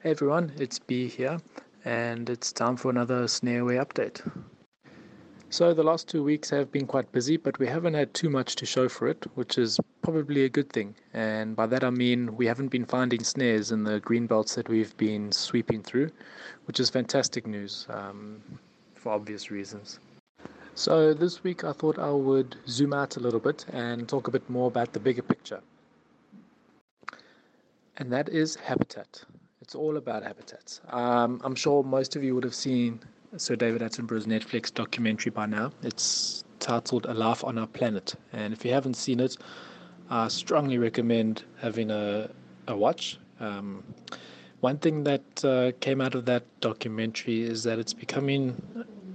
Hey everyone, it's B here, and it's time for another Snareaway update. So, the last two weeks have been quite busy, but we haven't had too much to show for it, which is probably a good thing. And by that I mean we haven't been finding snares in the green belts that we've been sweeping through, which is fantastic news um, for obvious reasons. So, this week I thought I would zoom out a little bit and talk a bit more about the bigger picture. And that is habitat. It's all about habitats. Um, I'm sure most of you would have seen Sir David Attenborough's Netflix documentary by now. It's titled A Life on Our Planet. And if you haven't seen it, I strongly recommend having a, a watch. Um, one thing that uh, came out of that documentary is that it's becoming,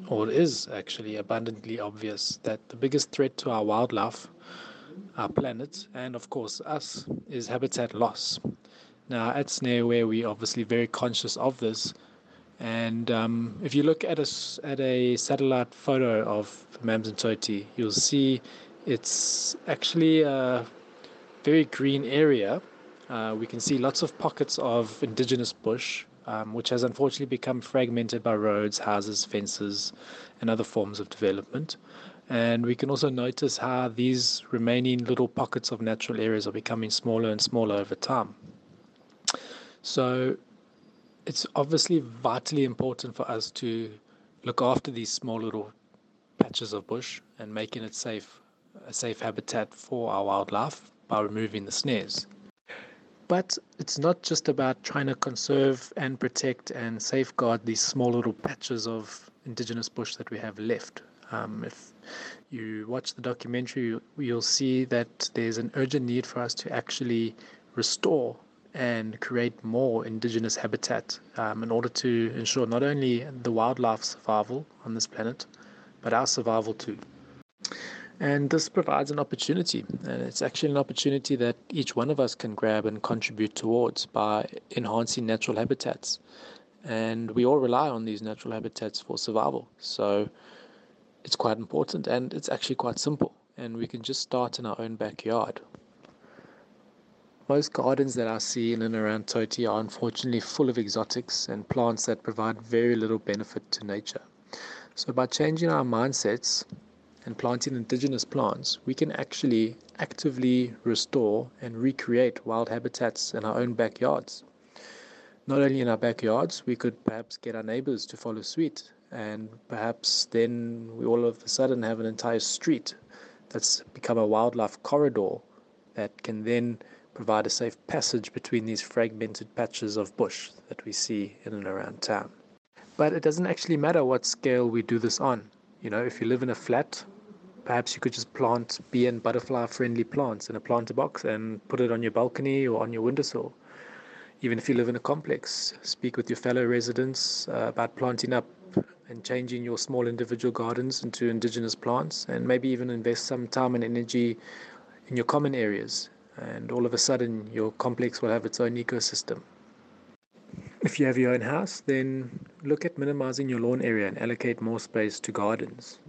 or it is actually abundantly obvious, that the biggest threat to our wildlife, our planet, and of course us, is habitat loss. Now, at Snareaway, we're obviously very conscious of this. And um, if you look at a, at a satellite photo of Amanzimtoti, you'll see it's actually a very green area. Uh, we can see lots of pockets of indigenous bush, um, which has unfortunately become fragmented by roads, houses, fences, and other forms of development. And we can also notice how these remaining little pockets of natural areas are becoming smaller and smaller over time. So it's obviously vitally important for us to look after these small little patches of bush and making it safe, a safe habitat for our wildlife by removing the snares. But it's not just about trying to conserve and protect and safeguard these small little patches of indigenous bush that we have left. Um, if you watch the documentary, you'll see that there's an urgent need for us to actually restore and create more indigenous habitat um, in order to ensure not only the wildlife survival on this planet, but our survival too. And this provides an opportunity, and it's actually an opportunity that each one of us can grab and contribute towards by enhancing natural habitats. And we all rely on these natural habitats for survival. So it's quite important and it's actually quite simple. And we can just start in our own backyard. Most gardens that I see in and around Toti are unfortunately full of exotics and plants that provide very little benefit to nature. So, by changing our mindsets and planting indigenous plants, we can actually actively restore and recreate wild habitats in our own backyards. Not only in our backyards, we could perhaps get our neighbors to follow suit, and perhaps then we all of a sudden have an entire street that's become a wildlife corridor that can then provide a safe passage between these fragmented patches of bush that we see in and around town. But it doesn't actually matter what scale we do this on. You know, if you live in a flat, perhaps you could just plant bee and butterfly friendly plants in a planter box and put it on your balcony or on your windowsill. Even if you live in a complex, speak with your fellow residents uh, about planting up and changing your small individual gardens into indigenous plants and maybe even invest some time and energy in your common areas and all of a sudden your complex will have its own ecosystem. If you have your own house, then look at minimizing your lawn area and allocate more space to gardens.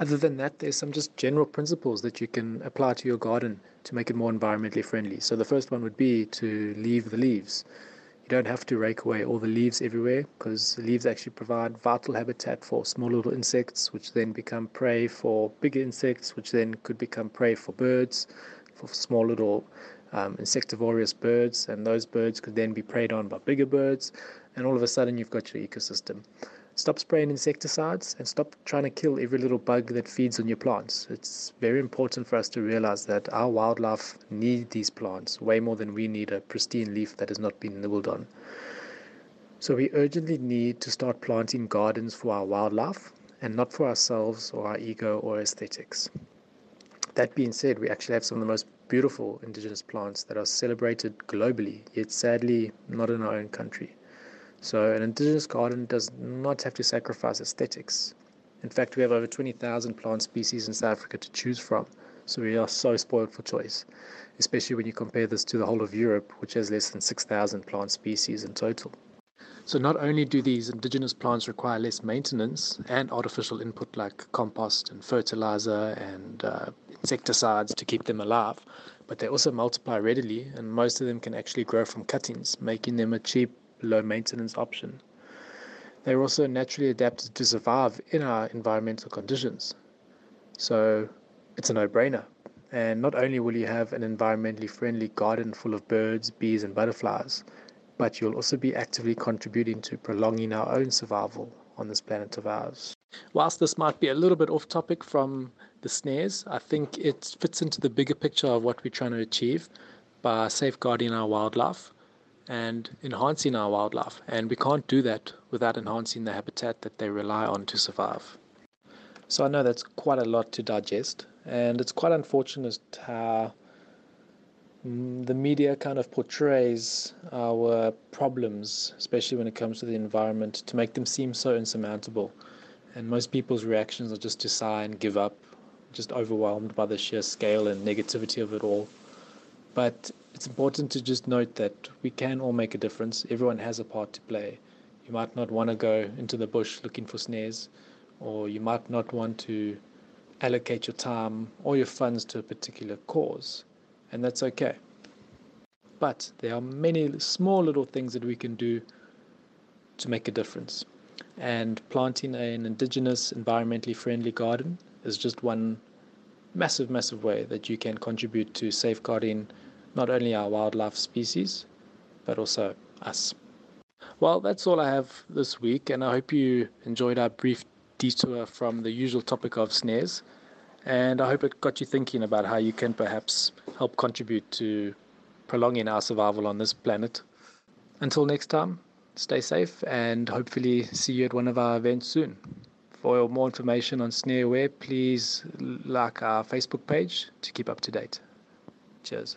Other than that, there's some just general principles that you can apply to your garden to make it more environmentally friendly. So the first one would be to leave the leaves. You don't have to rake away all the leaves everywhere because leaves actually provide vital habitat for small little insects, which then become prey for bigger insects, which then could become prey for birds for small little um, insectivorous birds, and those birds could then be preyed on by bigger birds, and all of a sudden you've got your ecosystem. Stop spraying insecticides and stop trying to kill every little bug that feeds on your plants. It's very important for us to realize that our wildlife need these plants way more than we need a pristine leaf that has not been nibbled on. So we urgently need to start planting gardens for our wildlife and not for ourselves or our ego or aesthetics. That being said, we actually have some of the most beautiful indigenous plants that are celebrated globally, yet sadly not in our own country. So, an indigenous garden does not have to sacrifice aesthetics. In fact, we have over 20,000 plant species in South Africa to choose from, so we are so spoiled for choice, especially when you compare this to the whole of Europe, which has less than 6,000 plant species in total. So not only do these indigenous plants require less maintenance and artificial input like compost and fertilizer and uh, insecticides to keep them alive, but they also multiply readily, and most of them can actually grow from cuttings, making them a cheap low maintenance option. They're also naturally adapted to survive in our environmental conditions. So it's a no brainer. And not only will you have an environmentally friendly garden full of birds, bees, and butterflies, but you'll also be actively contributing to prolonging our own survival on this planet of ours. Whilst this might be a little bit off topic from the snares, I think it fits into the bigger picture of what we're trying to achieve by safeguarding our wildlife and enhancing our wildlife. And we can't do that without enhancing the habitat that they rely on to survive. So I know that's quite a lot to digest, and it's quite unfortunate how Mm, the media kind of portrays our problems, especially when it comes to the environment, to make them seem so insurmountable. And most people's reactions are just to sigh and give up, just overwhelmed by the sheer scale and negativity of it all. But it's important to just note that we can all make a difference. Everyone has a part to play. You might not want to go into the bush looking for snares, or you might not want to allocate your time or your funds to a particular cause and that's okay. But there are many small little things that we can do to make a difference. And planting an indigenous, environmentally friendly garden is just one massive, massive way that you can contribute to safeguarding not only our wildlife species, but also us. Well, that's all I have this week, and I hope you enjoyed our brief detour from the usual topic of snares. And I hope it got you thinking about how you can perhaps help contribute to prolonging our survival on this planet. Until next time, stay safe and hopefully see you at one of our events soon. For more information on Snareaway, please like our Facebook page to keep up to date. Cheers.